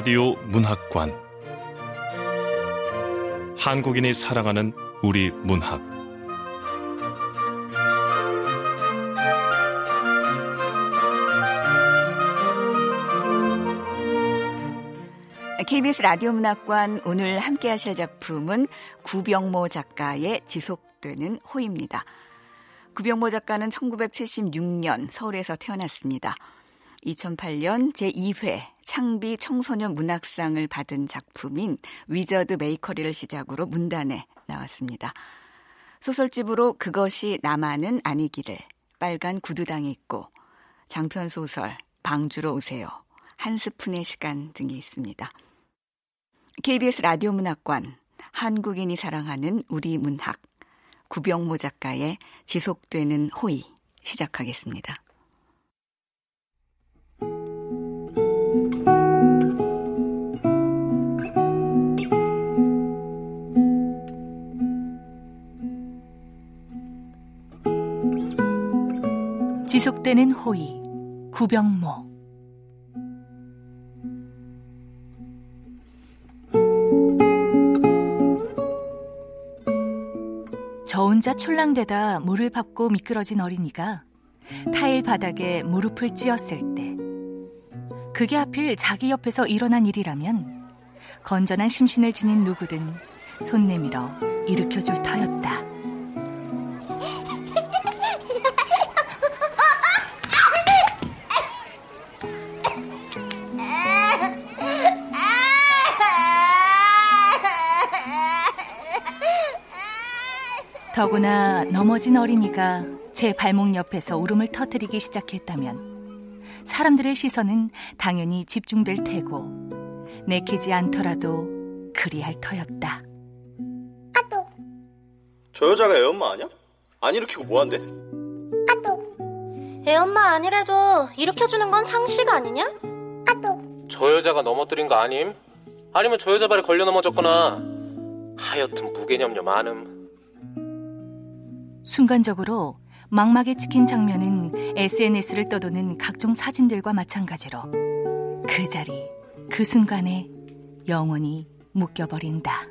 라디오 문학관 한국인이 사랑하는 우리 문학 KBS 라디오 문학관 오늘 함께 하실 작품은 구병모 작가의 지속되는 호입니다. 구병모 작가는 1976년 서울에서 태어났습니다. 2008년 제2회 창비 청소년 문학상을 받은 작품인 위저드 메이커리를 시작으로 문단에 나왔습니다. 소설집으로 그것이 나만은 아니기를, 빨간 구두당이 있고, 장편소설, 방주로 오세요, 한 스푼의 시간 등이 있습니다. KBS 라디오 문학관, 한국인이 사랑하는 우리 문학, 구병모 작가의 지속되는 호의 시작하겠습니다. 지속되는 호의 구병모 저 혼자 촐랑대다 물을 밟고 미끄러진 어린이가 타일 바닥에 무릎을 찧었을 때 그게 하필 자기 옆에서 일어난 일이라면 건전한 심신을 지닌 누구든 손 내밀어 일으켜줄 터였다. 더구나 넘어진 어린이가 제 발목 옆에서 울음을 터뜨리기 시작했다면 사람들의 시선은 당연히 집중될 테고 내키지 않더라도 그리할 터였다. 아또 저 여자가 애 엄마 아니야? 안 일으키고 뭐한대? 아또 애 엄마 아니래도 일으켜주는 건 상식 아니냐? 아또 저 여자가 넘어뜨린 거 아님? 아니면 저 여자 발에 걸려 넘어졌거나 하여튼 무개념녀 많음. 순간적으로 막막에 찍힌 장면은 SNS를 떠도는 각종 사진들과 마찬가지로 그 자리, 그 순간에 영원히 묶여버린다.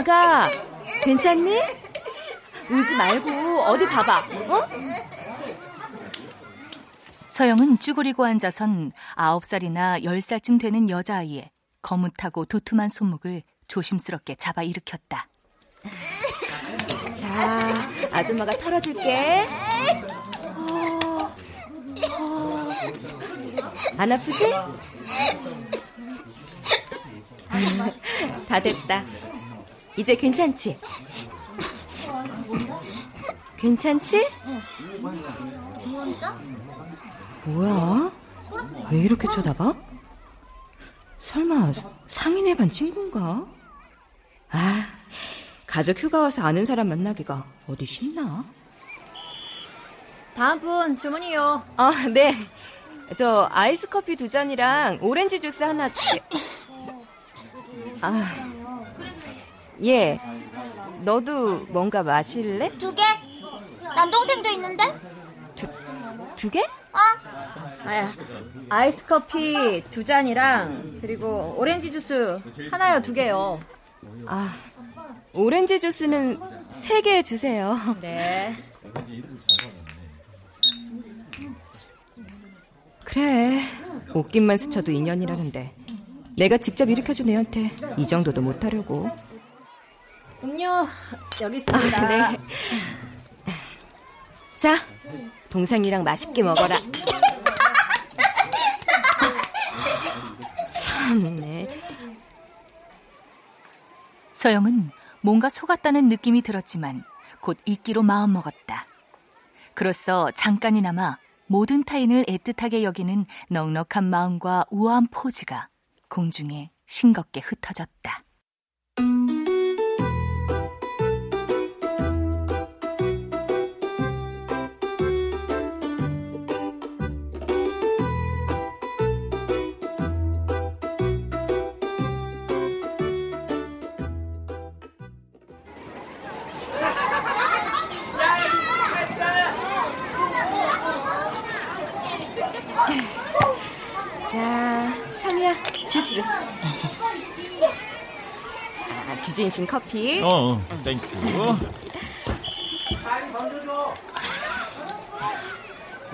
아가, 괜찮니? 울지 말고 어디 봐봐, 어? 서영은 쭈그리고 앉아선 9살이나 10살쯤 되는 여자아이의 거뭇하고 두툼한 손목을 조심스럽게 잡아 일으켰다. 자, 아줌마가 털어줄게. 어, 어. 안 아프지? 다 됐다. 이제 괜찮지? 괜찮지? 뭐야? 왜 이렇게 쳐다봐? 설마 상인회 반 친구인가? 아, 가족 휴가 와서 아는 사람 만나기가 어디 쉽나? 다음 분 주문이요. 아, 네. 저 아이스 커피 두 잔이랑 오렌지 주스 하나 주세요. 아, 예. 너도 뭔가 마실래? 두 개? 남동생도 있는데? 두, 두 개? 어? 아, 아이스 커피 두 잔이랑 그리고 오렌지 주스 하나요, 두 개요. 아, 오렌지 주스는 세 개 주세요. 네. 그래. 옷깃만 스쳐도 인연이라는데. 내가 직접 일으켜준 애한테 이 정도도 못하려고. 음료 여기 있습니다. 아, 네. 자, 동생이랑 맛있게 먹어라. 참네. 서영은 뭔가 속았다는 느낌이 들었지만 곧 잊기로 마음먹었다. 그로써 잠깐이나마 모든 타인을 애틋하게 여기는 넉넉한 마음과 우아한 포즈가 공중에 싱겁게 흩어졌다. 규진 씨 커피. 어, 어 thank you.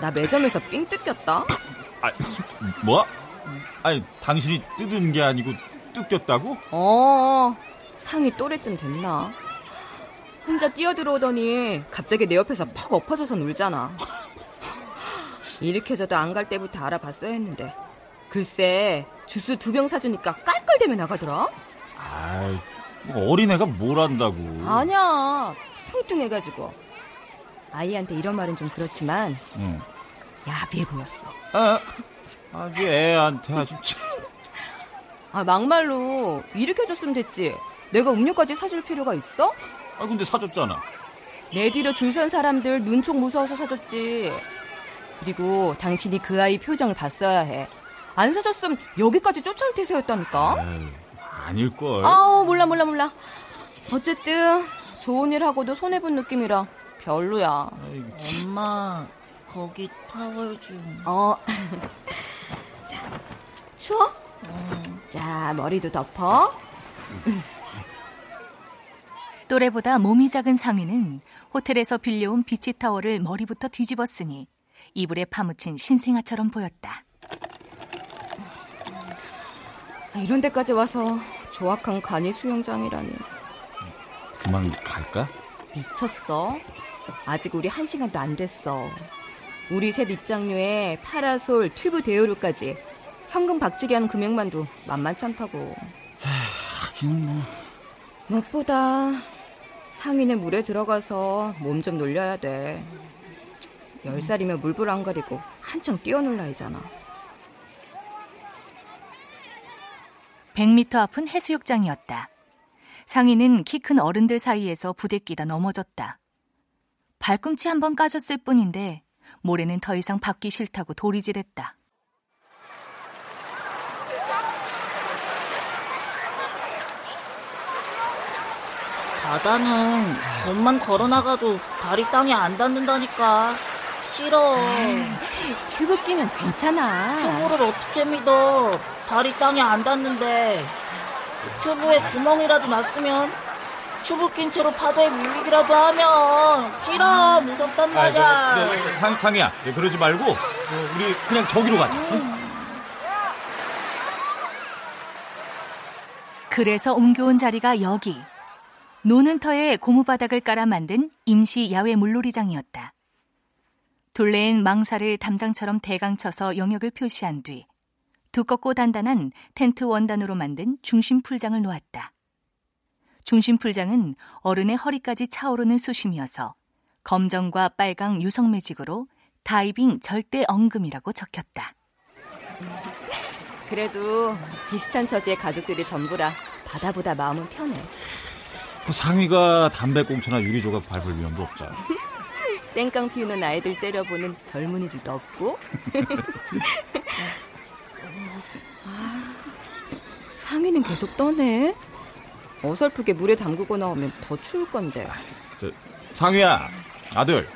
나 매점에서 삥 뜯겼다. 아, 뭐? 아니, 당신이 뜯은 게 아니고 뜯겼다고? 어, 상이 또래쯤 됐나? 혼자 뛰어들어오더니 갑자기 내 옆에서 퍽 엎어져서 놀잖아. 일으켜줘도 안 갈 때부터 알아봤어야 했는데. 글쎄, 주스 두 병 사주니까 깔깔대며 나가더라? 아, 어린애가 뭘 안다고. 아니야, 퉁퉁해가지고. 아이한테 이런 말은 좀 그렇지만, 응. 야비해 보였어. 아, 아주 애한테 아주 참. 아, 막말로 일으켜줬으면 됐지. 내가 음료까지 사줄 필요가 있어? 아, 근데 사줬잖아. 내 뒤로 줄 선 사람들 눈총 무서워서 사줬지. 그리고 당신이 그 아이 표정을 봤어야 해. 안 사줬으면 여기까지 쫓아올 태세였다니까. 에이, 아닐걸. 아우 몰라 몰라 몰라. 어쨌든 좋은 일 하고도 손해 본 느낌이라 별로야. 엄마, 거기 타월 좀. 어. 자, 추워? 자, 머리도 덮어. 또래보다 몸이 작은 상위는 호텔에서 빌려온 비치 타월을 머리부터 뒤집었으니 이불에 파묻힌 신생아처럼 보였다. 아, 이런 데까지 와서 조악한 간이 수영장이라니. 그만 갈까? 미쳤어? 아직 우리 한 시간도 안 됐어. 우리 셋 입장료에 파라솔, 튜브 대여료까지 현금 박치기 하는 금액만도 만만치 않다고. 하긴 뭐. 무엇보다 상인의 물에 들어가서 몸 좀 놀려야 돼. 열 살이면 물불 안 가리고 한창 뛰어놀 나이잖아. 100m 앞은 해수욕장이었다. 상인은 키 큰 어른들 사이에서 부대끼다 넘어졌다. 발꿈치 한 번 까졌을 뿐인데 모래는 더 이상 받기 싫다고 도리질했다. 바다는 몸만 걸어나가도 발이 땅에 안 닿는다니까. 싫어. 튜브 끼면 괜찮아. 튜브를 어떻게 믿어? 발이 땅에 안 닿는데. 튜브에 구멍이라도 났으면 튜브 낀 채로 파도에 밀리기라도 하면 싫어 무섭단 말이야. 아, 상, 상이야. 네, 그러지 말고 어, 우리 그냥 저기로 가자. 응? 그래서 옮겨온 자리가 여기. 노는 터에 고무바닥을 깔아 만든 임시 야외 물놀이장이었다. 둘레엔 망사를 담장처럼 대강 쳐서 영역을 표시한 뒤 두껍고 단단한 텐트 원단으로 만든 중심 풀장을 놓았다. 중심 풀장은 어른의 허리까지 차오르는 수심이어서 검정과 빨강 유성 매직으로 다이빙 절대 엉금이라고 적혔다. 그래도 비슷한 처지의 가족들이 전부라 바다보다 마음은 편해. 상위가 담배꽁초나 유리조각 밟을 위험도 없잖아. 땡깡 피우는 아이들 째려보는 젊은이들도 없고. 아, 상위는 계속 떠네. 어설프게 물에 담그고 나오면 더 추울 건데. 저, 상위야, 아들.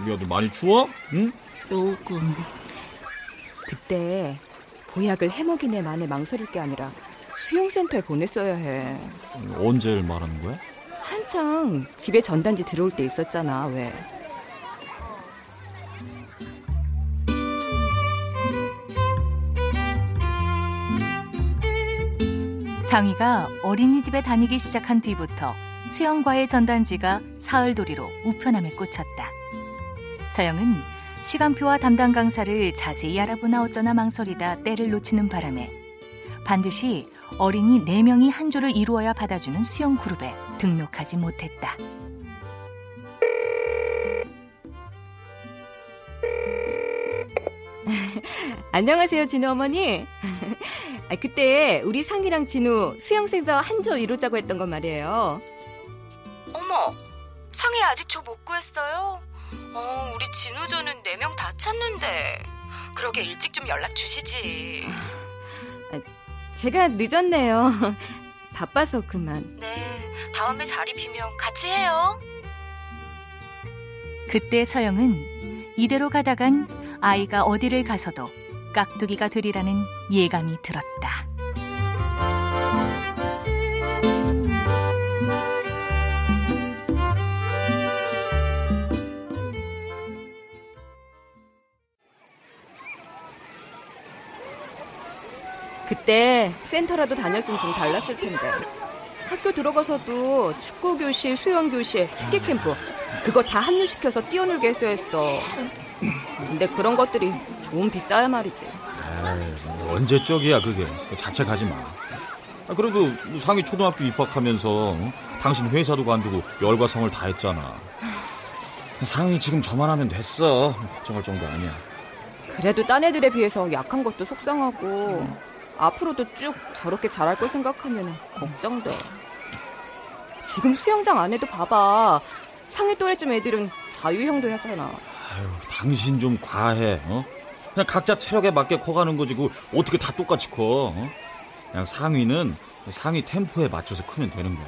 우리 아들 많이 추워? 응? 조금. 그때 보약을 해먹이네 만에 망설일 게 아니라 수용센터에 보냈어야 해. 언제 말하는 거야? 한창 집에 전단지 들어올 때 있었잖아, 왜? 상희가 어린이집에 다니기 시작한 뒤부터 수영과의 전단지가 사흘도리로 우편함에 꽂혔다. 서영은 시간표와 담당 강사를 자세히 알아보나 어쩌나 망설이다 때를 놓치는 바람에 반드시 어린이 4명이 한 조를 이루어야 받아주는 수영 그룹에 등록하지 못했다. 안녕하세요, 진우 어머니. 아, 그때 우리 상이랑 진우 수영센터 한조 이루자고 했던 건 말이에요. 어머, 상이 아직 조못 구했어요? 어, 우리 진우조는 4명 다 찾는데. 그러게 일찍 좀 연락 주시지. 아, 제가 늦었네요. 바빠서 그만. 네, 다음에 자리 비면 같이 해요. 그때 서영은 이대로 가다간 아이가 어디를 가서도 깍두기가 되리라는 예감이 들었다. 그때 센터라도 다녔으면 좀 달랐을 텐데. 학교 들어가서도 축구 교실, 수영 교실, 스키 캠프 그거 다 합류시켜서 뛰어놀게 했어야 했어. 근데 그런 것들이 좀 비싸야 말이지. 에이, 뭐 언제 쪽이야 그게 자책하지 마. 아, 그래도 상위 초등학교 입학하면서 어? 당신 회사도 관두고 열과 성을 다 했잖아. 상위 지금 저만 하면 됐어. 걱정할 정도 아니야. 그래도 딴 애들에 비해서 약한 것도 속상하고 앞으로도 쭉 저렇게 잘할 걸 생각하면 걱정돼. 지금 수영장 안에도 봐봐. 상위 또래쯤 애들은 자유형도 하잖아. 아유, 당신 좀 과해. 어? 그냥 각자 체력에 맞게 커가는 거지. 그 어떻게 다 똑같이 커? 어? 그냥 상위는 상위 템포에 맞춰서 크면 되는 거야.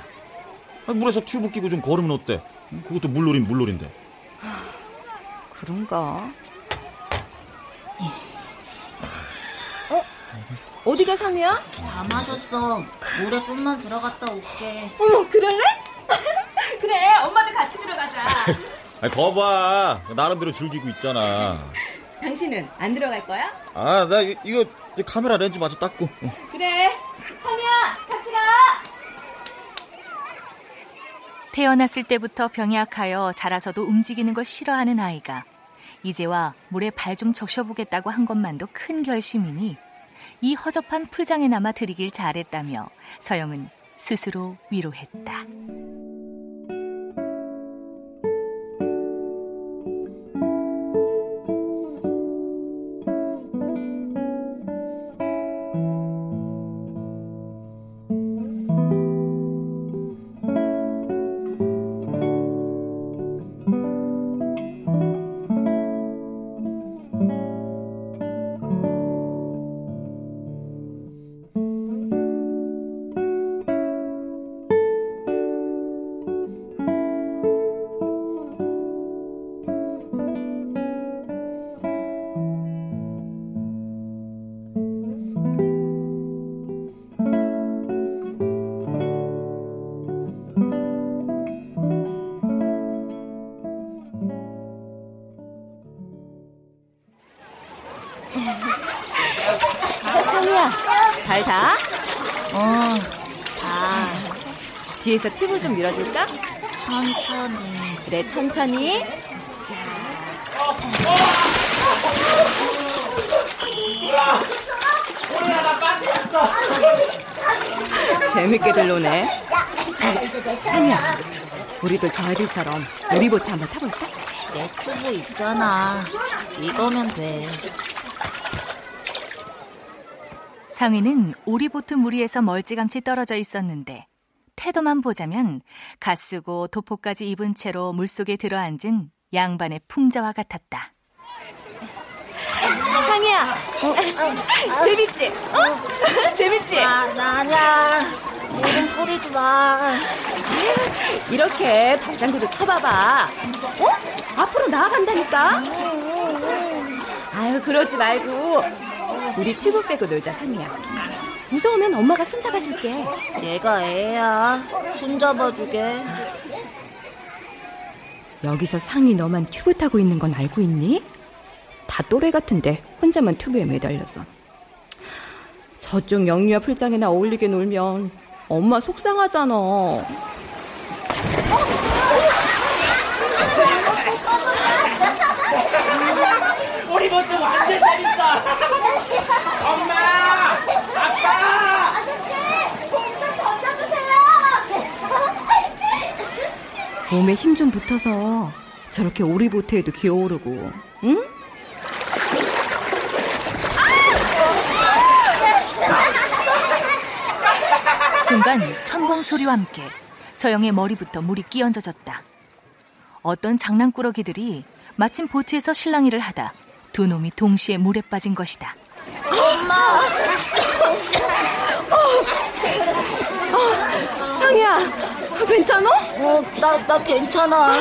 아니, 물에서 튜브 끼고 좀 걸으면 어때? 그것도 물놀이 물놀인데. 그런가? 어? 어디가 상이야? 다 마셨어. 물에 좀만 들어갔다 올게. 어머, 그럴래? 그래, 엄마도 같이 들어가자. 아니, 거봐. 나름대로 즐기고 있잖아. 당신은 안 들어갈 거야? 아, 나 이- 이거 카메라 렌즈 마저 닦고. 어. 그래, 상이야, 같이 가. 태어났을 때부터 병약하여 자라서도 움직이는 걸 싫어하는 아이가 이제와 물에 발 좀 적셔보겠다고 한 것만도 큰 결심이니 이 허접한 풀장에나마 들이길 잘했다며 서영은 스스로 위로했다. 팁을 좀 밀어줄까? 천천히. 그래, 천천히. 자. 재밌게들 노네. 상이야, 우리도 저 애들처럼 우리보트 한번 타볼까? 내 튜브 있잖아. 이거면 돼. 상위는 오리보트 무리에서 멀찌감치 떨어져 있었는데 태도만 보자면 갓쓰고 도포까지 입은 채로 물속에 들어앉은 양반의 풍자와 같았다. 상이야, 재밌지? 어? 재밌지? 아, 나 아니야. 물은 뿌리지 마. 이렇게 발장구도 쳐봐봐. 어? 앞으로 나아간다니까? 아유, 그러지 말고. 우리 튜브 빼고 놀자, 상이야. 무서우면 엄마가 손잡아줄게. 얘가 애야. 손잡아주게. 여기서 상이 너만 튜브 타고 있는 건 알고 있니? 다 또래 같은데 혼자만 튜브에 매달려서. 저쪽 영유아 풀장에나 어울리게 놀면 엄마 속상하잖아. 우리 모두 완전 재밌어. 엄마, 아빠. 몸에 힘 좀 붙어서 저렇게 오리보트에도 기어오르고, 응? 순간 첨벙 소리와 함께 서영의 머리부터 물이 끼얹어졌다. 어떤 장난꾸러기들이 마침 보트에서 실랑이를 하다 두 놈이 동시에 물에 빠진 것이다. 엄마! 상이야, 괜찮아? 어, 나, 나 괜찮아.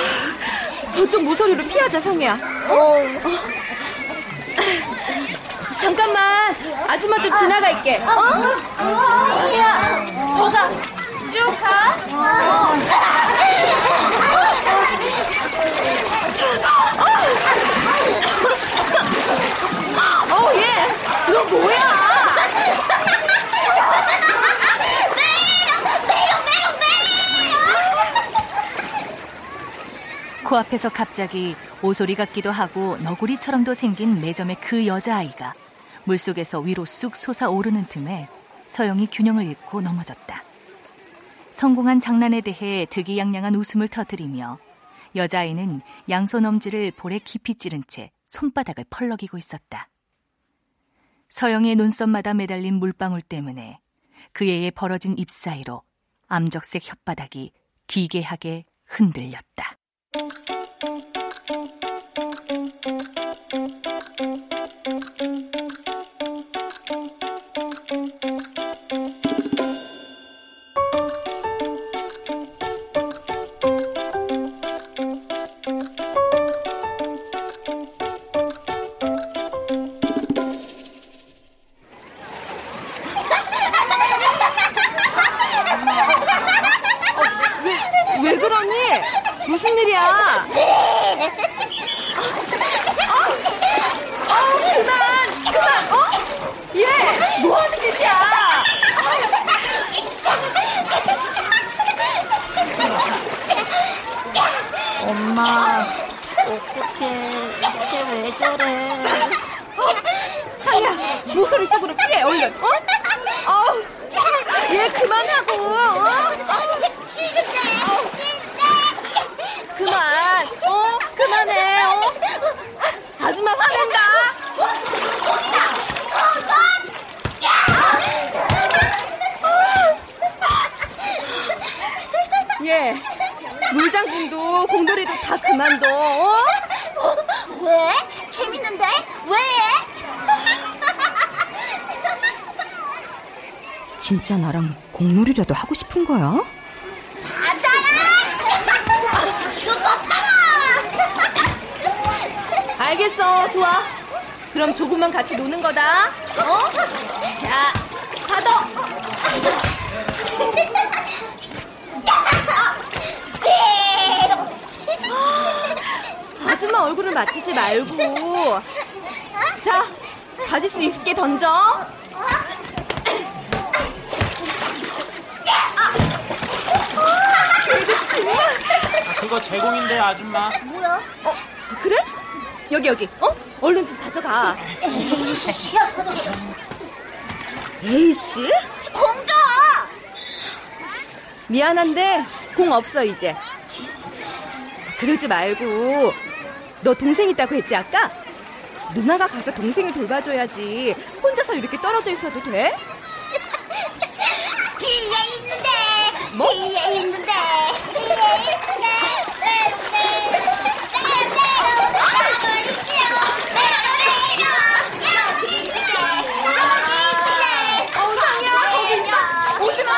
저쪽 모서리로 피하자, 상이야. 어, 잠깐만, 아줌마 좀 지나갈게. 어? 상이야, 더 가. 쭉 가. 어, 얘, 너 뭐야? 코앞에서 갑자기 오소리 같기도 하고 너구리처럼도 생긴 매점의 그 여자아이가 물속에서 위로 쑥 솟아오르는 틈에 서영이 균형을 잃고 넘어졌다. 성공한 장난에 대해 득이양양한 웃음을 터뜨리며 여자아이는 양손 엄지를 볼에 깊이 찌른 채 손바닥을 펄럭이고 있었다. 서영의 눈썹마다 매달린 물방울 때문에 그 애의 벌어진 입 사이로 암적색 혓바닥이 기괴하게 흔들렸다. 왜 진짜 나랑 공놀이라도 하고 싶은 거야? 알겠어, 좋아. 그럼 조금만 같이 노는 거다. 어? 자, 받아. 아줌마 얼굴을 맞추지 말고. 자, 가질 수 있게 던져. 그거 제공인데 아줌마. 뭐야? 어, 그래? 여기 여기. 어? 얼른 좀 가져가. 에이씨, 야, 가져가. 에이씨? 공주! 미안한데 공 없어 이제. 그러지 말고 너 동생 있다고 했지 아까? 누나가 가서 동생을 돌봐줘야지. 혼자서 이렇게 떨어져 있어도 돼? 뒤에 있는데! 뭐? 뒤에 있는데! 뒤에 있는데! 어, 상이야, 거기 있어. 오지 마.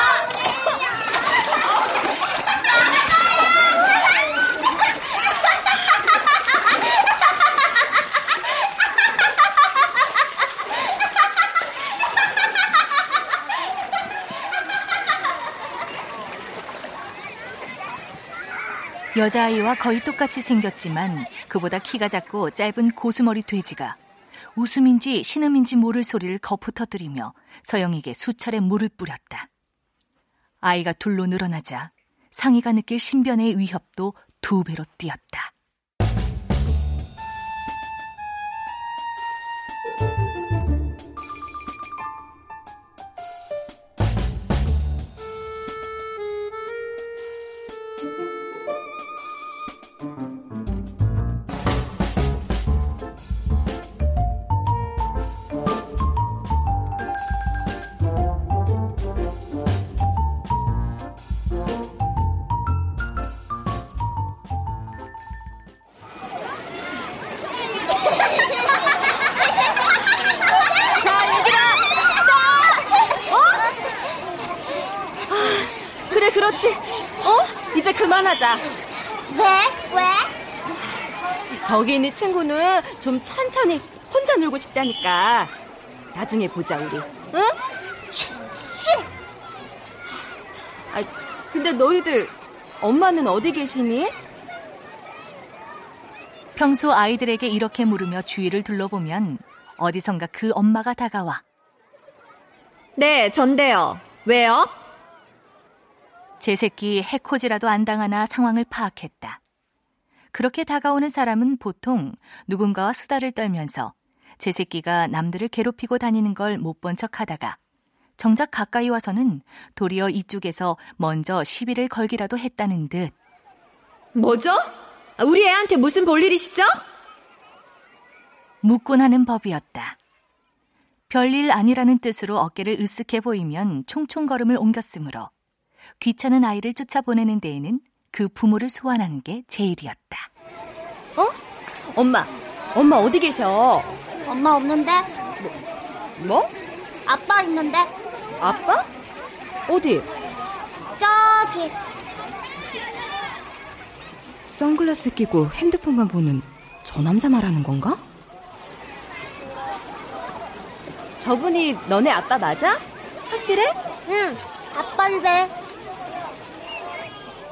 여자아이와 거의 똑같이 생겼지만 그보다 키가 작고 짧은 고수머리 돼지가 웃음인지 신음인지 모를 소리를 거푸 터뜨리며 서영에게 수차례 물을 뿌렸다. 아이가 둘로 늘어나자 상이가 느낄 신변의 위협도 두 배로 뛰었다. 왜? 왜? 저기 있는 친구는 좀 천천히 혼자 놀고 싶다니까. 나중에 보자, 우리. 응? 씨! 아, 근데 너희들 엄마는 어디 계시니? 평소 아이들에게 이렇게 물으며 주위를 둘러보면 어디선가 그 엄마가 다가와 네, 전데요. 왜요? 제 새끼 해코지라도 안 당하나 상황을 파악했다. 그렇게 다가오는 사람은 보통 누군가와 수다를 떨면서 제 새끼가 남들을 괴롭히고 다니는 걸 못 본 척 하다가 정작 가까이 와서는 도리어 이쪽에서 먼저 시비를 걸기라도 했다는 듯. 뭐죠? 우리 애한테 무슨 볼일이시죠? 묻곤 하는 법이었다. 별일 아니라는 뜻으로 어깨를 으쓱해 보이면 총총걸음을 옮겼으므로 귀찮은 아이를 쫓아보내는 데에는 그 부모를 소환하는 게 제일이었다. 어? 엄마, 엄마 어디 계셔? 엄마 없는데? 뭐? 아빠 있는데? 아빠? 어디? 저기. 선글라스 끼고 핸드폰만 보는 저 남자 말하는 건가? 저분이 너네 아빠 맞아? 확실해? 응, 아빠인데.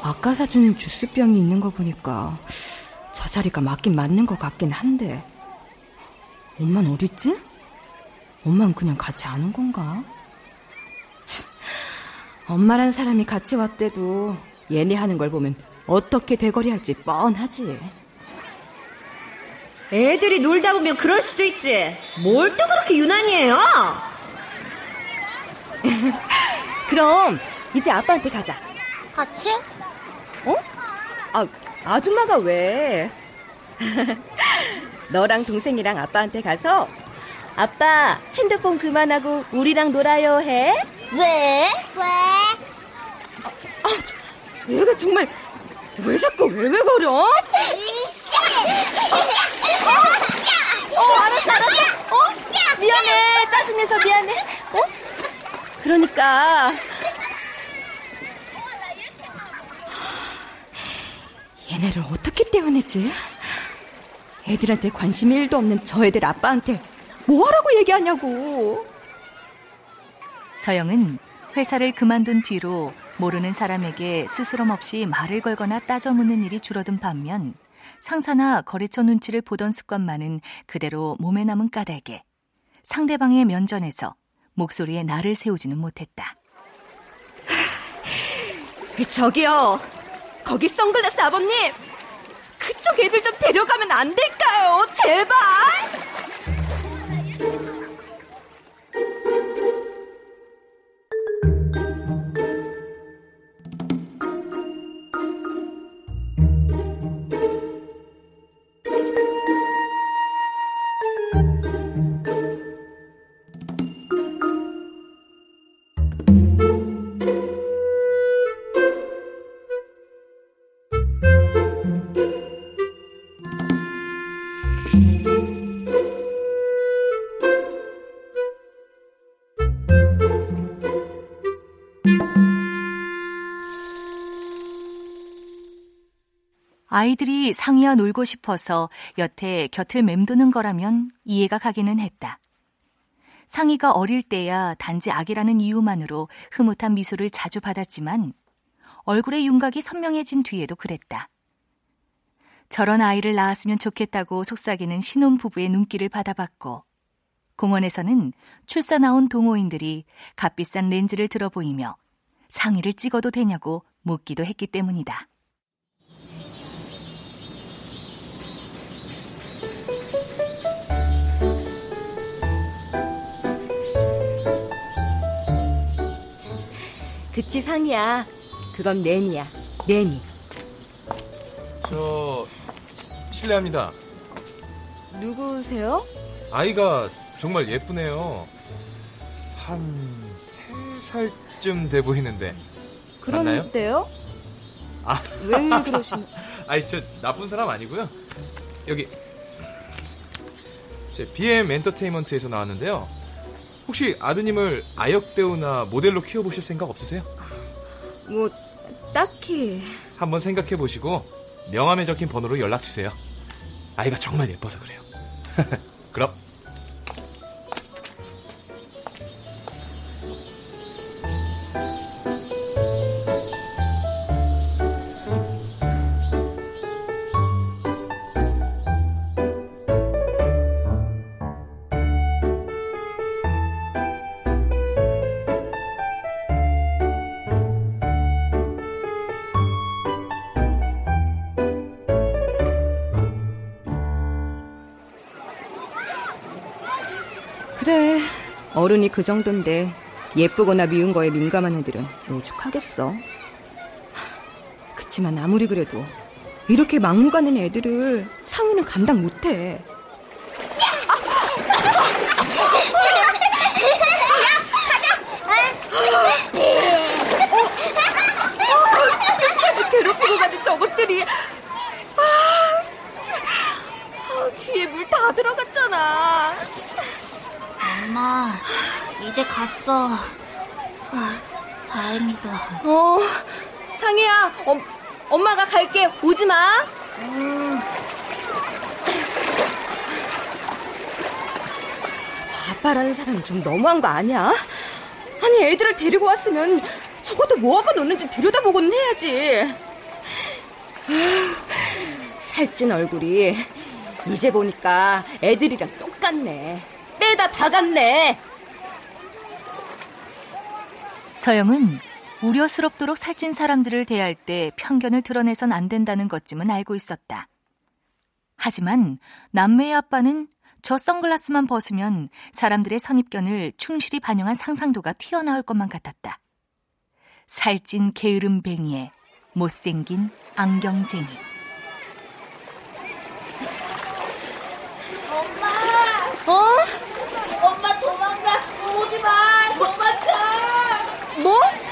아까 사준 주스병이 있는 거 보니까 저 자리가 맞긴 맞는 것 같긴 한데 엄마는 어딨지? 엄마는 그냥 같이 아는 건가? 참, 엄마란 사람이 같이 왔대도 얘네 하는 걸 보면 어떻게 대거리 할지 뻔하지. 애들이 놀다 보면 그럴 수도 있지. 뭘 또 그렇게 유난히 해요? 그럼 이제 아빠한테 가자. 같이? 어? 아, 아줌마가 왜? 너랑 동생이랑 아빠한테 가서 아빠 핸드폰 그만하고 우리랑 놀아요 해. 왜? 왜? 아, 얘가 정말 왜 자꾸 왜왜거려? 어, 알았어, 알았어. 어? 미안해. 짜증내서 미안해. 어? 그러니까 얘네를 어떻게 떼어내지? 애들한테 관심 1도 없는 저 애들 아빠한테 뭐하라고 얘기하냐고. 서영은 회사를 그만둔 뒤로 모르는 사람에게 스스럼 없이 말을 걸거나 따져 묻는 일이 줄어든 반면 상사나 거래처 눈치를 보던 습관만은 그대로 몸에 남은 까닭에 상대방의 면전에서 목소리에 나를 세우지는 못했다. 저기요. 거기 선글라스 아버님. 그쪽 애들 좀 데려가면 안 될까요? 제발. 아이들이 상이와 놀고 싶어서 여태 곁을 맴도는 거라면 이해가 가기는 했다. 상이가 어릴 때야 단지 아기라는 이유만으로 흐뭇한 미소를 자주 받았지만 얼굴의 윤곽이 선명해진 뒤에도 그랬다. 저런 아이를 낳았으면 좋겠다고 속삭이는 신혼 부부의 눈길을 받아봤고 공원에서는 출사 나온 동호인들이 값비싼 렌즈를 들어 보이며 상의를 찍어도 되냐고 묻기도 했기 때문이다. 그치 상이야. 그건 내니야. 내니. 저 실례합니다. 누구세요? 아이가 정말 예쁘네요. 한 세 살쯤 돼 보이는데. 그런데요? 아, 왜 그러시는? 아니 저 나쁜 사람 아니고요. 여기 제 BM 엔터테인먼트에서 나왔는데요. 혹시 아드님을 아역 배우나 모델로 키워보실 생각 없으세요? 뭐 딱히 한번 생각해 보시고 명함에 적힌 번호로 연락 주세요. 아이가 정말 예뻐서 그래요. 그럼 어른이 그 정도인데 예쁘거나 미운 거에 민감한 애들은 오죽하겠어. 그치만 아무리 그래도 이렇게 막무가는 애들을 상위는 감당 못해. 괴롭히고 가는 저것들이 아, 아, 귀에 물 다 들어갔잖아. 엄마, 갔어. 아, 다행이다. 어, 상희야, 엄, 엄마가 갈게. 오지 마. 음. 저 아빠라는 사람이 좀 너무한 거 아니야? 아니, 애들을 데리고 왔으면 적어도 뭐하고 노는지 들여다보고는 해야지. 아휴, 살찐 얼굴이 이제 보니까 애들이랑 똑같네. 빼다 박았네. 서영은 우려스럽도록 살찐 사람들을 대할 때 편견을 드러내선 안 된다는 것쯤은 알고 있었다. 하지만 남매의 아빠는 저 선글라스만 벗으면 사람들의 선입견을 충실히 반영한 상상도가 튀어나올 것만 같았다. 살찐 게으름뱅이에 못생긴 안경쟁이. 엄마! 어? 엄마 도망가! 오지 마! 뭐?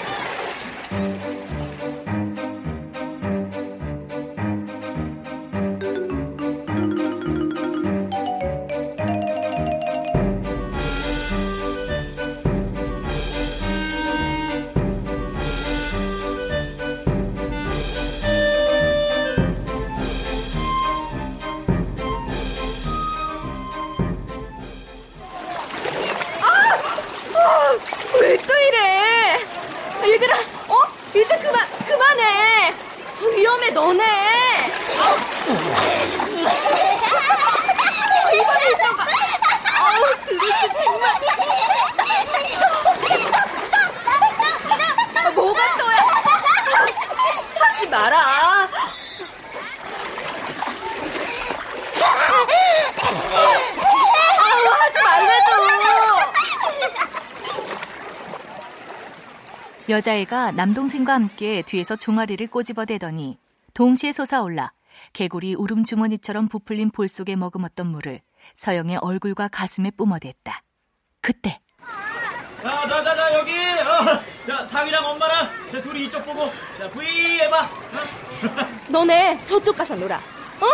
여자애가 남동생과 함께 뒤에서 종아리를 꼬집어대더니 동시에 솟아올라 개구리 울음주머니처럼 부풀린 볼 속에 머금었던 물을 서영의 얼굴과 가슴에 뿜어댔다. 그때 자, 자, 자, 자, 여기. 어. 자, 상이랑 엄마랑 자, 둘이 이쪽 보고. 자, V 해봐. 너네 저쪽 가서 놀아. 어?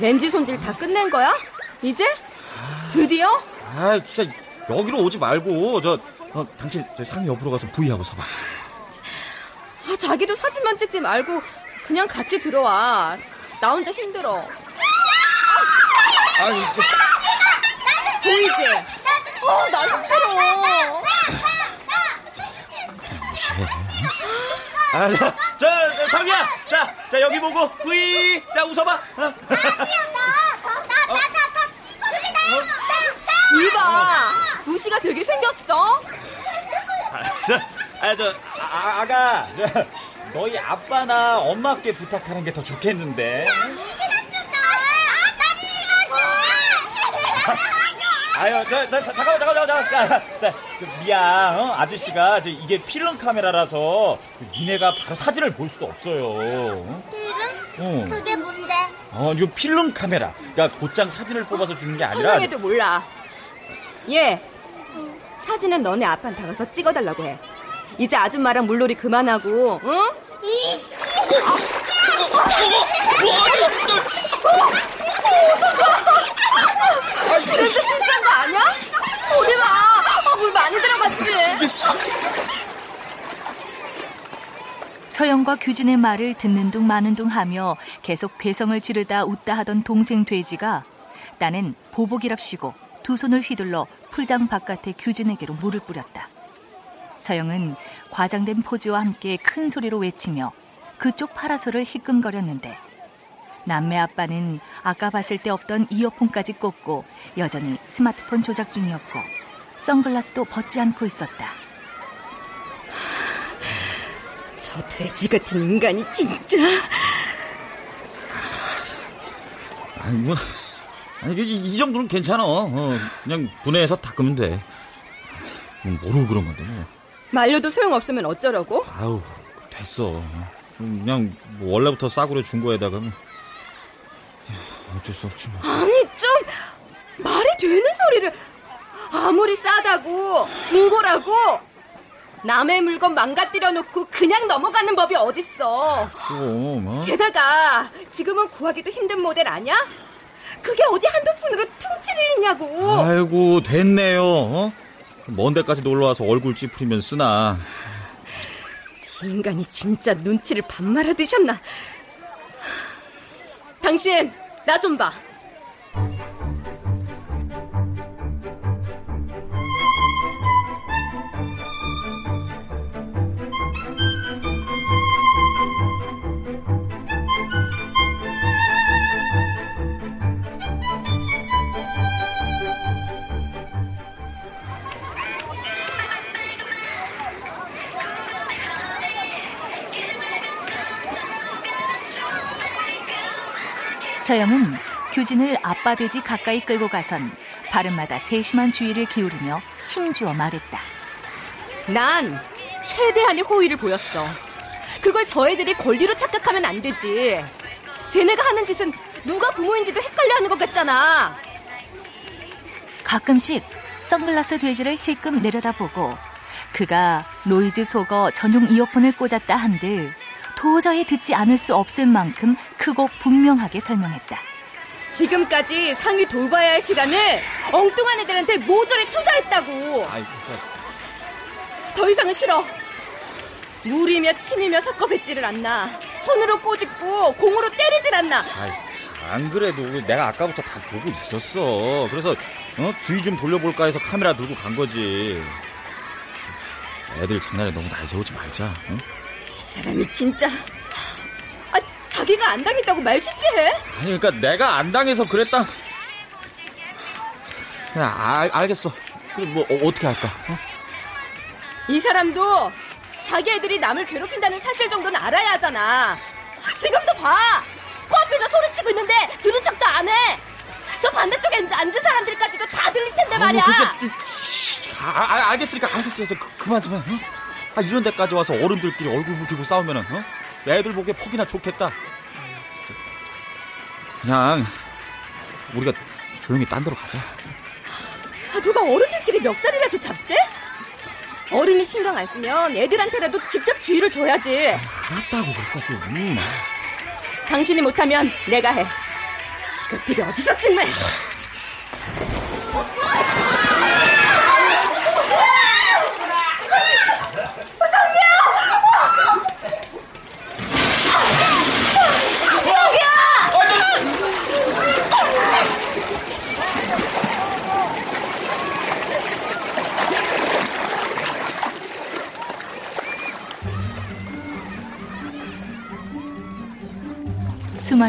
렌즈 손질 다 끝낸 거야? 이제? 드디어? 아, 진짜 여기로 오지 말고 저 어, 당신 저 상이 옆으로 가서 V 하고 서봐. 아, 자기도 사진만 찍지 말고 그냥 같이 들어와. 나 혼자 힘들어. 아, 이거 보이지? 어, 나 힘들어. 무시해. 아, 자, 자, 자, 상이야. 자, 자 여기 보고 V. 자, 웃어봐. 어? 이봐, 무시가 되게 생겼어. 아, 자, 아, 저 아, 아가. 저, 너희 아빠나 엄마께 부탁하는 게 더 좋겠는데. 아유, 자, 자, 자, 잠깐만, 잠깐만, 잠깐만. 자, 자, 그 미안, 어? 아저씨가 저 이게 필름 카메라라서 그 니네가 바로 사진을 볼 수가 없어요. 어? 필름? 어. 그게 뭔데? 어, 이거 필름 카메라. 그러니까 곧장 사진을 뽑아서 주는 게 아니라. 설명해도 몰라. 얘, 사진은 너네 아빠한테 가서 찍어달라고 해. 이제 아줌마랑 물놀이 그만하고, 응? 이 그래서 비싼 거 아니야? 봐. 아, 물 많이 들어갔지. 서영과 규진의 말을 듣는 둥 마는 둥 하며 계속 괴성을 지르다 웃다 하던 동생 돼지가 나는 보복이랍시고 두 손을 휘둘러 풀장 바깥에 규진에게로 물을 뿌렸다. 서영은 과장된 포즈와 함께 큰 소리로 외치며 그쪽 파라솔을 희끔거렸는데 남매 아빠는 아까 봤을 때 없던 이어폰까지 꽂고 여전히 스마트폰 조작 중이었고 선글라스도 벗지 않고 있었다. 저 돼지 같은 인간이 진짜. 뭐 아니 이, 이 정도는 괜찮아. 어, 그냥 분해해서 닦으면 돼. 뭐 모르고 그런 건데 뭐. 말려도 소용없으면 어쩌라고? 아우 됐어. 그냥 뭐 원래부터 싸구려 준 거에다가 뭐. 어쩔 수 없지 뭐. 아니 좀 말이 되는 소리를 아무리 싸다고 중고라고 남의 물건 망가뜨려 놓고 그냥 넘어가는 법이 어딨어. 좀 어? 게다가 지금은 구하기도 힘든 모델 아니야? 그게 어디 한두 푼으로 퉁치를 있냐고. 아이고 됐네요. 어? 먼 데까지 놀러 와서 얼굴 찌푸리면 쓰나. 이 인간이 진짜 눈치를 반말아 드셨나? 당신 나 좀 봐. 서영은 규진을 아빠 돼지 가까이 끌고 가선 발음마다 세심한 주의를 기울이며 힘주어 말했다. 난 최대한의 호의를 보였어. 그걸 저 애들이 권리로 착각하면 안 되지. 쟤네가 하는 짓은 누가 부모인지도 헷갈려 하는 것 같잖아. 가끔씩 선글라스 돼지를 힐끔 내려다보고 그가 노이즈 소거 전용 이어폰을 꽂았다 한들 도저히 듣지 않을 수 없을 만큼 크고 분명하게 설명했다. 지금까지 상위 돌봐야 할 시간을 엉뚱한 애들한테 모조리 투자했다고. 아이, 더 이상은 싫어. 물이며 침이며 섞어 뱉지를 않나. 손으로 꼬집고 공으로 때리질 않나. 아이, 안 그래도 내가 아까부터 다 보고 있었어. 그래서 어? 주의 좀 돌려볼까 해서 카메라 들고 간 거지. 애들 장난에 너무 날 세우지 말자. 응? 사람이 진짜. 아, 자기가 안 당했다고 말 쉽게 해? 아니, 그러니까 내가 안 당해서 그랬다. 그냥 알, 알겠어. 그럼 뭐 어, 떻게 할까? 어? 이 사람도 자기 애들이 남을 괴롭힌다는 사실 정도는 알아야 하잖아. 지금도 봐. 코앞에서 소리치고 있는데 들은 척도 안 해. 저 반대쪽에 앉은 사람들까지도 다 들릴 텐데 말이야. 뭐 아, 아, 알겠으니까 알겠어. 그, 그만 좀 해. 어? 아, 이런 데까지 와서 어른들끼리 얼굴 묻히고 싸우면은 어? 애들 보기에 퍽이나 좋겠다. 그냥 우리가 조용히 딴 데로 가자. 아, 누가 어른들끼리 멱살이라도 잡재? 어른이 신경 안 쓰면 애들한테라도 직접 주의를 줘야지. 알았다고 그럴까 좀. 음. 당신이 못하면 내가 해. 이것들이 어디서 정말.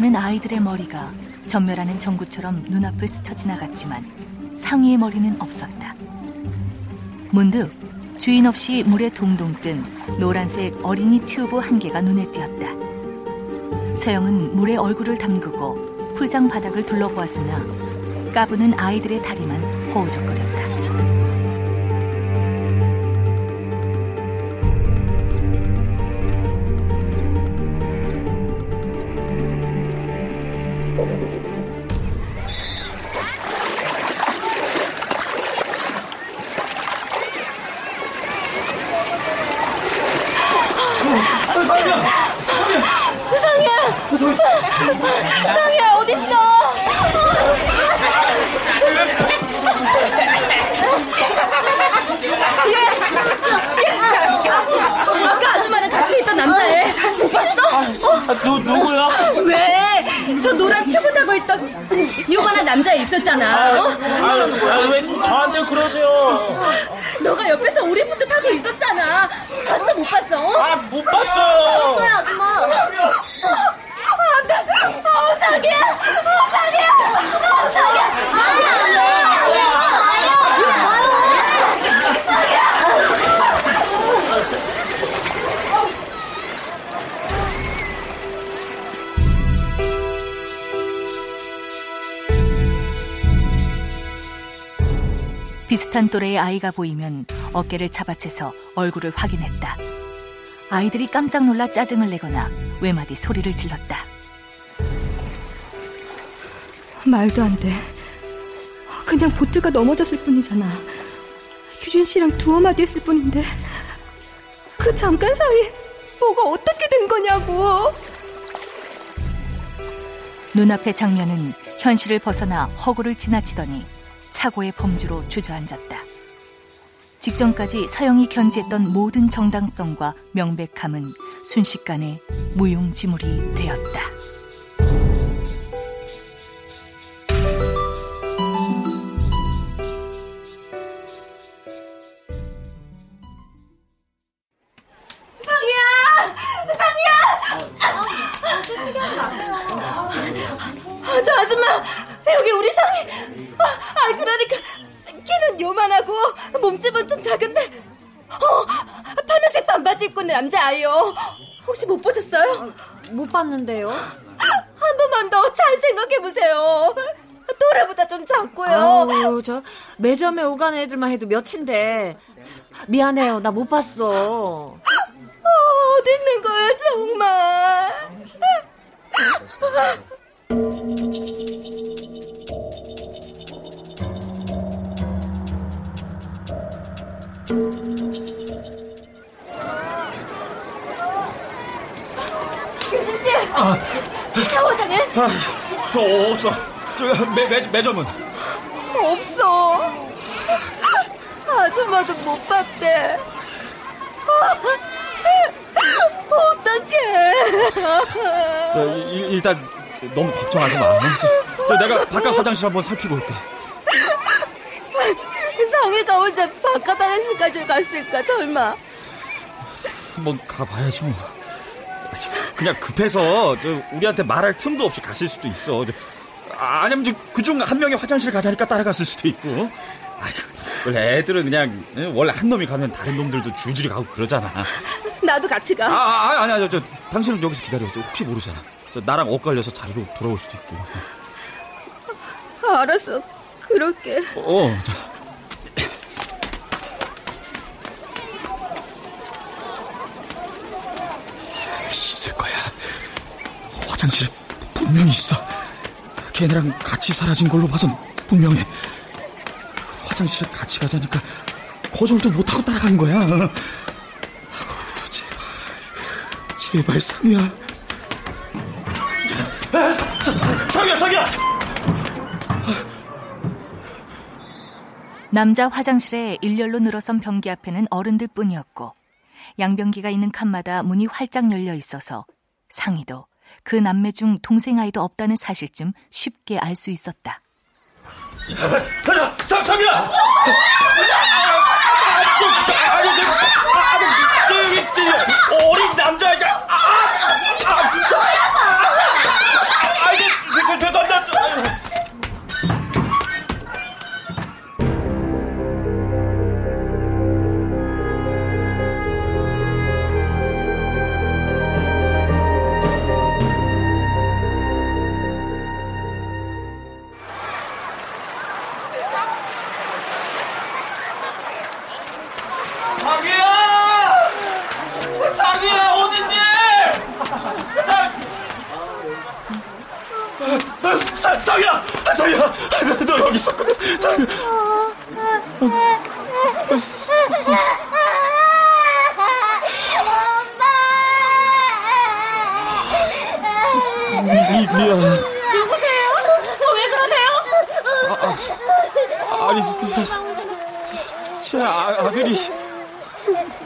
많은 아이들의 머리가 전멸하는 전구처럼 눈앞을 스쳐 지나갔지만 상의의 머리는 없었다. 문득 주인 없이 물에 동동 뜬 노란색 어린이 튜브 한 개가 눈에 띄었다. 서영은 물에 얼굴을 담그고 풀장 바닥을 둘러보았으나 까부는 아이들의 다리만 허우적거렸다. 우리부터 타고 있었잖아. 봤어 못 봤어? 아, 어? 아못 봤어요. 봤어요 아줌마. 안돼. 어 사기야. 어 사기야. 어 사기야. 비슷한 또래의 아이가 보이면 어깨를 잡아채서 얼굴을 확인했다. 아이들이 깜짝 놀라 짜증을 내거나 외마디 소리를 질렀다. 말도 안 돼. 그냥 보트가 넘어졌을 뿐이잖아. 규준 씨랑 두어 마디 했을 뿐인데 그 잠깐 사이 뭐가 어떻게 된 거냐고. 눈앞의 장면은 현실을 벗어나 허구를 지나치더니 착오의 범주로 주저앉았다. 직전까지 서영이 견지했던 모든 정당성과 명백함은 순식간에 무용지물이 되었다. 남자아이요? 혹시 못 보셨어요? 못 봤는데요. 한 번만 더 잘 생각해 보세요. 또래보다 좀 작고요. 아우 저 매점에 오가는 애들만 해도 몇인데. 미안해요. 나 못 봤어. 어, 어디 있는 거예요 정말 어, 없어. 저, 매, 매, 매점은? 없어 아줌마도 못 봤대 어떡해 저, 일, 일단 너무 걱정하지 마. 저, 내가 바깥 화장실 한번 살피고 올게. 상해가 혼자 바깥 화장실까지 갔을까 설마 한번 가봐야지 뭐. 그냥 급해서 저, 우리한테 말할 틈도 없이 갔을 수도 있어. 저, 아, 아니면 그중 한 명이 화장실 가자니까 따라갔을 수도 있고. 원래 애들은 그냥 응, 원래 한 놈이 가면 다른 놈들도 줄줄이 가고 그러잖아. 나도 같이 가 아, 아 아니, 아니, 저, 저, 당신은 여기서 기다려. 저, 혹시 모르잖아. 저, 나랑 엇갈려서 자리로 돌아올 수도 있고. 알았어 그럴게 어, 자. 있을 거야. 화장실에 분명히 있어. 걔네랑 같이 사라진 걸로 봐선 분명해. 화장실에 같이 가자니까 거절도 못하고 따라간 거야. 아우, 제발, 제발 상이야. 상이야, 상이야! 남자 화장실에 일렬로 늘어선 변기 앞에는 어른들 뿐이었고 양변기가 있는 칸마다 문이 활짝 열려 있어서 상희도 그 남매 중 동생 아이도 없다는 사실쯤 쉽게 알 수 있었다. 가자, 상, 상이야! 아니, 저, 아, 저, 여기, 저, 어린 남자애가, 아, 아, 아, 아, 이게, 저, 저, 죄송합니다. 상이야! 상, 상이야! 상이야! 너 여기 있었구나. 상, 미, 미안. 누구세요? 왜 그러세요? 아, 아니, 그, 제 아, 아들이,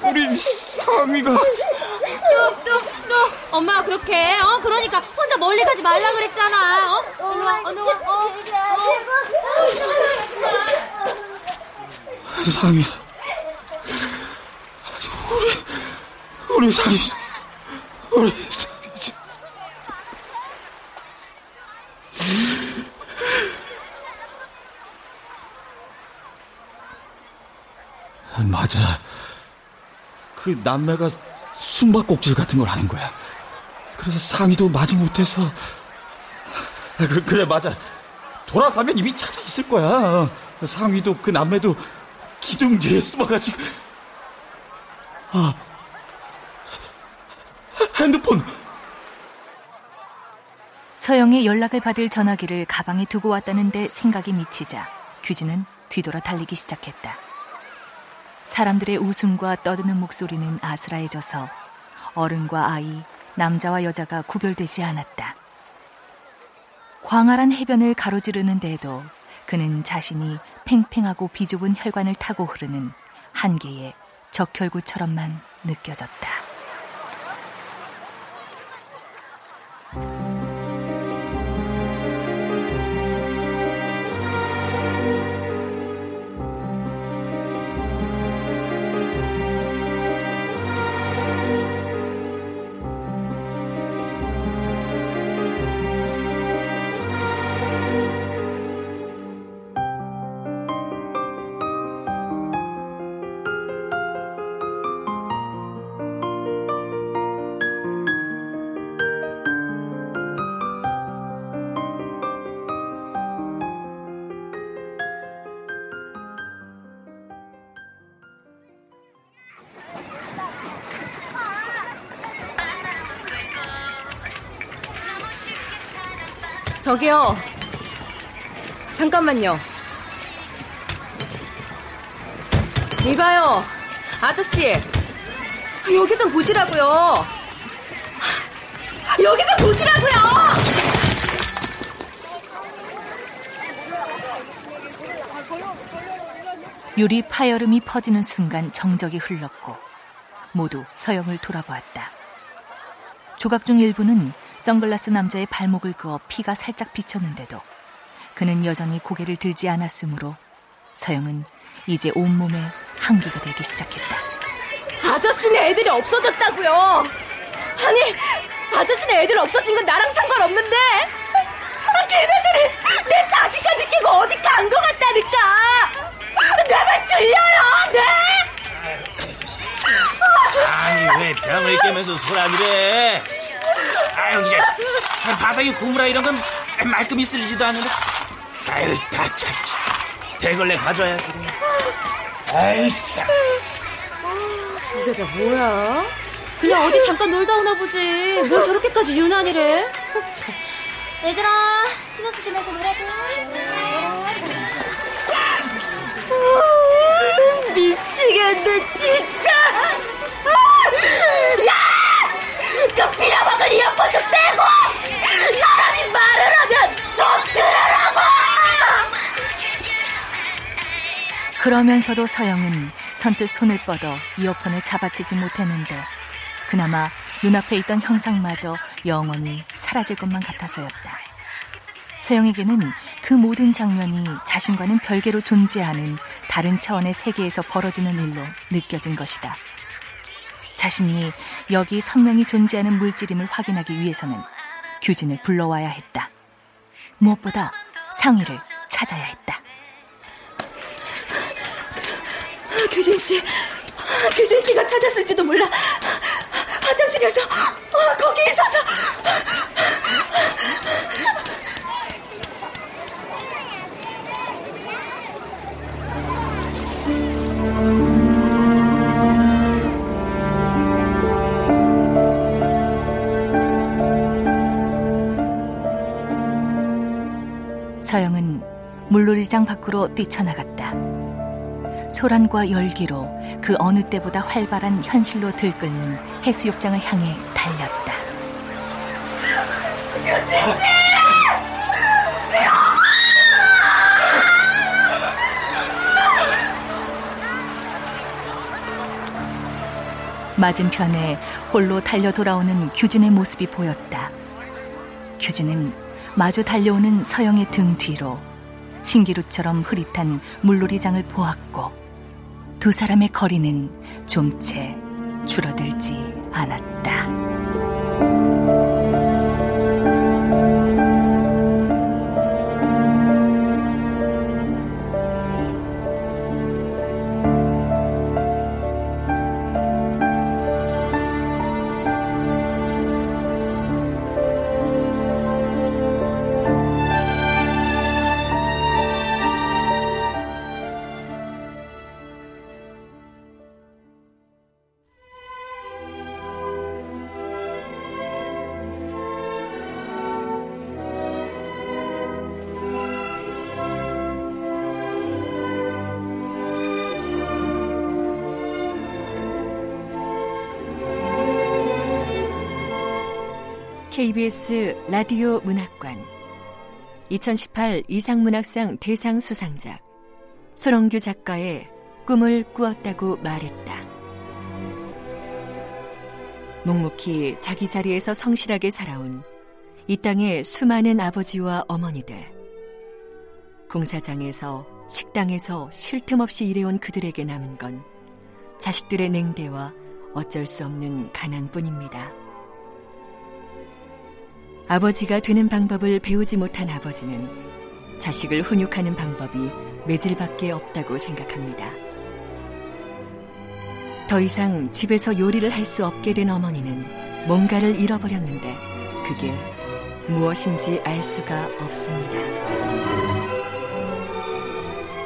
우리 상이가. 또, 또, 또, 엄마가 그렇게, 어? 그러니까 혼자 멀리 가지 말라 그랬잖아, 어? 어느 와, 어느 와, 어? 상이야. 우리, 우리 상이, 우리 상이. 맞아. 그 남매가 숨바꼭질 같은 걸 하는 거야. 그래서 상의도 마지 못해서. 그, 그래, 맞아. 돌아가면 이미 찾아 있을 거야. 상위도 그 남매도 기둥 뒤에 숨어가지고 아 핸드폰 서영의 연락을 받을 전화기를 가방에 두고 왔다는데 생각이 미치자 규진은 뒤돌아 달리기 시작했다. 사람들의 웃음과 떠드는 목소리는 아스라해져서 어른과 아이, 남자와 여자가 구별되지 않았다. 광활한 해변을 가로지르는 데도 그는 자신이 팽팽하고 비좁은 혈관을 타고 흐르는 한 개의 적혈구처럼만 느껴졌다. 저기요. 잠깐만요. 이봐요. 아저씨. 여기 좀 보시라고요. 여기 좀 보시라고요. 유리 파열음이 퍼지는 순간 정적이 흘렀고 모두 서영을 돌아보았다. 조각 중 일부는 선글라스 남자의 발목을 그어 피가 살짝 비쳤는데도 그는 여전히 고개를 들지 않았으므로 서영은 이제 온몸에 한기가 되기 시작했다. 아저씨네 애들이 없어졌다고요. 아니, 아저씨네 애들 없어진 건 나랑 상관없는데. 아, 걔네들이 내 자식까지 끼고 어디 간 것 같다니까. 내 말 들려요, 네? 아니 왜 병을 깨면서 소란을 해? 아유 이제 바닥에 국물아 이런 건 말끔히 쓸리지도 않는데. 아유 다참 대걸레 가져야지. 아유 참. 저게 다 뭐야? 그냥 어디 잠깐 놀다 오나 보지. 뭘 저렇게까지 유난이래? 얘들아, 신경 쓰지 말고 놀아줘. 미치겠네, 진짜! 그 빌어먹은 이어폰 좀 빼고! 사람이 말을 하면 좀 들으라고! 그러면서도 서영은 선뜻 손을 뻗어 이어폰을 잡아채지 못했는데 그나마 눈앞에 있던 형상마저 영원히 사라질 것만 같아서였다. 서영에게는 그 모든 장면이 자신과는 별개로 존재하는 다른 차원의 세계에서 벌어지는 일로 느껴진 것이다. 자신이 여기 선명히 존재하는 물질임을 확인하기 위해서는 규진을 불러와야 했다. 무엇보다 상의를 찾아야 했다. 규진 씨, 규진 씨가 찾았을지도 몰라. 화장실에서 어, 거기 있어서. 서영은 물놀이장 밖으로 뛰쳐나갔다. 소란과 열기로 그 어느 때보다 활발한 현실로 들끓는 해수욕장을 향해 달렸다. 맞은편에 홀로 달려 돌아오는 규진의 모습이 보였다. 규진은 마주 달려오는 서영의 등 뒤로 신기루처럼 흐릿한 물놀이장을 보았고 두 사람의 거리는 좀 채 줄어들지 않았다. KBS 라디오 문학관 2018 이상문학상 대상 수상작 손홍규 작가의 꿈을 꾸었다고 말했다. 묵묵히 자기 자리에서 성실하게 살아온 이 땅의 수많은 아버지와 어머니들. 공사장에서 식당에서 쉴 틈 없이 일해온 그들에게 남은 건 자식들의 냉대와 어쩔 수 없는 가난뿐입니다. 아버지가 되는 방법을 배우지 못한 아버지는 자식을 훈육하는 방법이 매질밖에 없다고 생각합니다. 더 이상 집에서 요리를 할 수 없게 된 어머니는 뭔가를 잃어버렸는데 그게 무엇인지 알 수가 없습니다.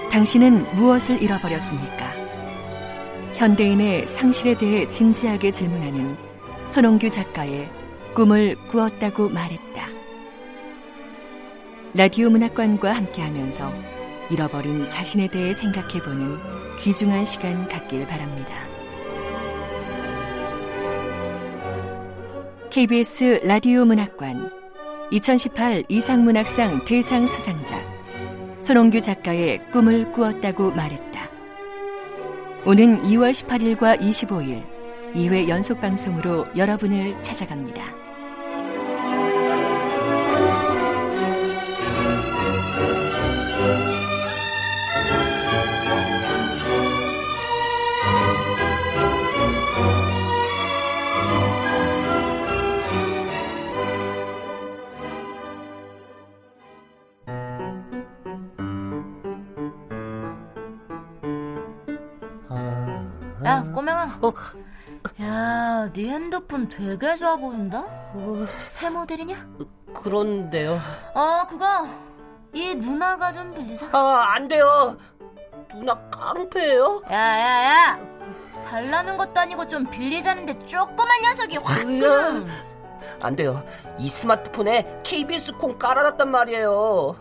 당신은 무엇을 잃어버렸습니까? 현대인의 상실에 대해 진지하게 질문하는 손홍규 작가의 꿈을 꾸었다고 말했다. 라디오 문학관과 함께하면서 잃어버린 자신에 대해 생각해보는 귀중한 시간 갖길 바랍니다. KBS 라디오 문학관 2018 이상문학상 대상 수상자 손홍규 작가의 꿈을 꾸었다고 말했다. 오는 2월 18일과 25일 2회 연속 방송으로 여러분을 찾아갑니다. 되게 좋아 보인다? 새 모델이냐? 그런데요. 어, 그거 이 누나가 좀 빌리자. 아, 안 돼요. 누나 깡패예요? 야, 야, 야. 달라는 것도 아니고 좀 빌리자는데 조그만 녀석이 확. 으아. 안 돼요. 이 스마트폰에 KBS 콩 깔아놨단 말이에요.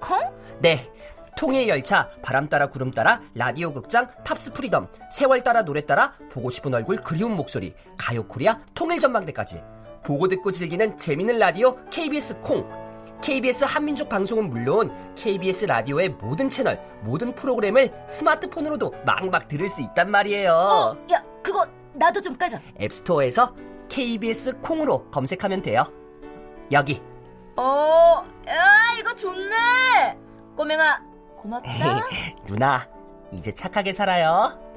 콩? 네. 통일 열차, 바람 따라 구름 따라, 라디오 극장, 팝스 프리덤, 세월 따라 노래 따라, 보고 싶은 얼굴 그리운 목소리, 가요 코리아, 통일 전망대까지. 보고 듣고 즐기는 재미있는 라디오 KBS 콩. KBS 한민족 방송은 물론 KBS 라디오의 모든 채널, 모든 프로그램을 스마트폰으로도 막막 들을 수 있단 말이에요. 어, 야, 그거 나도 좀 까자. 앱스토어에서 KBS 콩으로 검색하면 돼요. 여기. 어, 야, 이거 좋네. 꼬맹아, 고맙다. 누나, 이제 착하게 살아요.